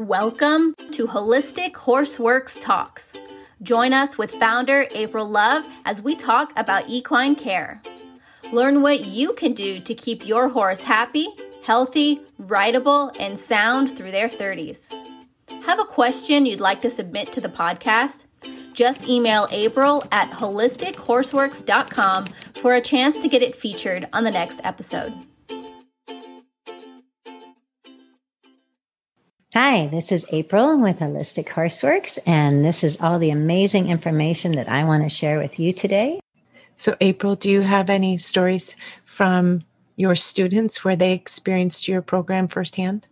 Welcome to Holistic Horseworks Talks. Join us with founder April Love as we talk about equine care. Learn what you can do to keep your horse happy, healthy, rideable, and sound through their 30s. Have a question you'd like to submit to the podcast? Just email April at holistichorseworks.com for a chance to get it featured on the next episode. Hi, this is April with Holistic Horseworks, and this is all the amazing information that I want to share with you today. So, April, do you have any stories from your students where they experienced your program firsthand?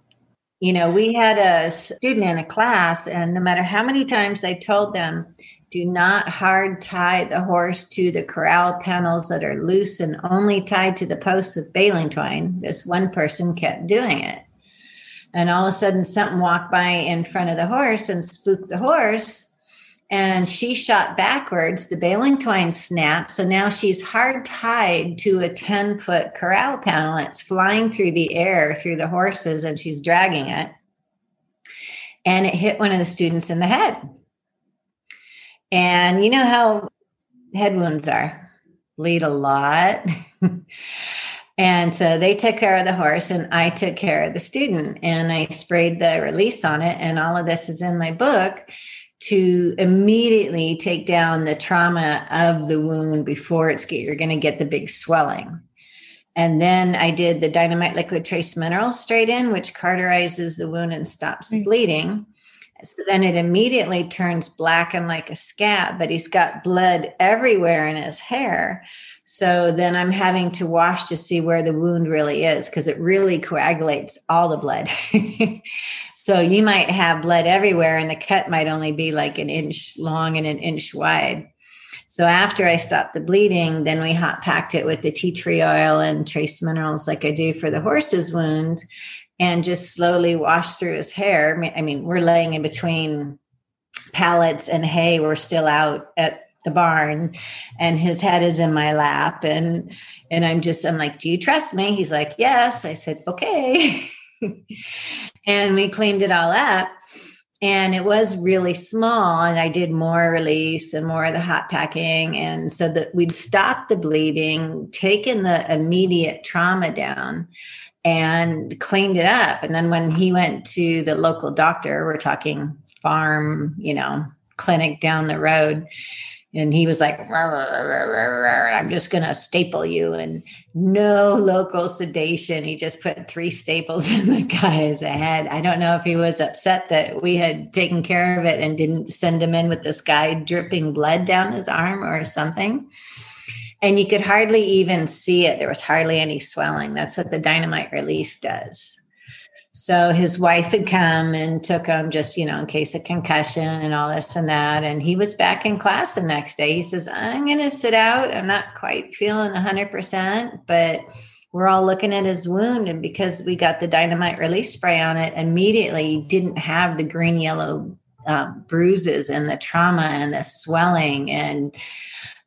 You know, we had a student in a class, and no matter how many times I told them, do not hard tie the horse to the corral panels that are loose and only tied to the posts with baling twine, this one person kept doing it and all of a sudden something walked by in front of the horse and spooked the horse. And she shot backwards. The baling twine snapped. So now she's hard tied to a 10 foot corral panel. It's flying through the air through the horses and she's dragging it. And it hit one of the students in the head. And you know how head wounds are? Bleed a lot And so they took care of the horse and I took care of the student and I sprayed the release on it. And all of this is in my book to immediately take down the trauma of the wound before it's get, you're going to get the big swelling. And then I did the dynamite liquid trace minerals straight in, which cauterizes the wound and stops mm-hmm. bleeding. So then it immediately turns black and like a scab, but he's got blood everywhere in his hair. So then I'm having to wash to see where the wound really is because it really coagulates all the blood. so you might have blood everywhere and the cut might only be like an inch long and an inch wide. So after I stopped the bleeding, then we hot packed it with the tea tree oil and trace minerals like I do for the horse's wound and just slowly wash through his hair. I mean, we're laying in between pallets and hay. We're still out at the barn and his head is in my lap and and I'm just I'm like, "Do you trust me?" He's like, "Yes." I said, "Okay." and we cleaned it all up and it was really small and i did more release and more of the hot packing and so that we'd stop the bleeding taken the immediate trauma down and cleaned it up. And then when he went to the local doctor, we're talking farm, you know, clinic down the road, and he was like, I'm just going to staple you. And no local sedation. He just put three staples in the guy's head. I don't know if he was upset that we had taken care of it and didn't send him in with this guy dripping blood down his arm or something and you could hardly even see it. There was hardly any swelling. That's what the dynamite release does. So his wife had come and took him just, you know, in case of concussion and all this and that. And he was back in class the next day. He says, I'm going to sit out. I'm not quite feeling 100%, but we're all looking at his wound. And because we got the dynamite release spray on it, immediately he didn't have the green yellow um, bruises and the trauma and the swelling and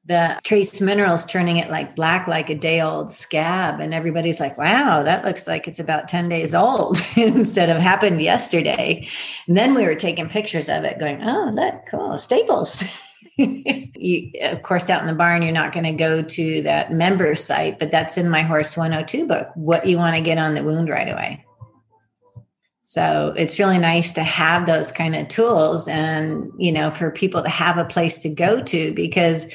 the trace minerals turning it like black like a day old scab and everybody's like wow that looks like it's about 10 days old instead of happened yesterday. And then we were taking pictures of it going oh that cool staples. You, of course out in the barn you're not going to go to that member site but that's in my horse 102 book what you want to get on the wound right away so it's really nice to have those kind of tools and, you know, for people to have a place to go to because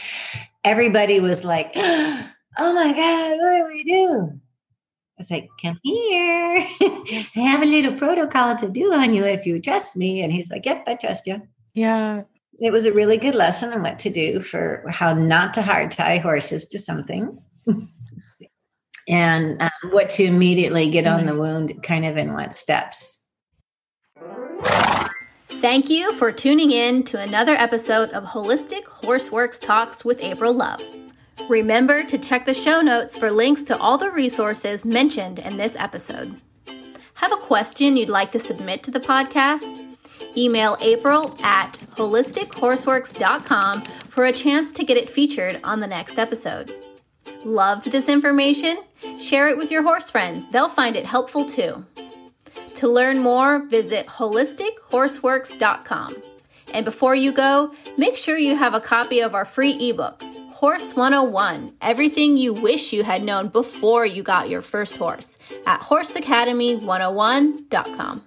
everybody was like, oh my God, what do we do? I was like, come here. I have a little protocol to do on you if you trust me. And he's like, yep, I trust you. Yeah. It was a really good lesson on what to do for how not to hard tie horses to something and um, what to immediately get on the mm-hmm. wound kind of in what steps. Thank you for tuning in to another episode of Holistic Horseworks Talks with April Love. Remember to check the show notes for links to all the resources mentioned in this episode. Have a question you'd like to submit to the podcast? Email April at holistichorseworks.com for a chance to get it featured on the next episode. Loved this information? Share it with your horse friends, they'll find it helpful too. To learn more, visit holistichorseworks.com. And before you go, make sure you have a copy of our free ebook, Horse 101 Everything You Wish You Had Known Before You Got Your First Horse, at horseacademy101.com.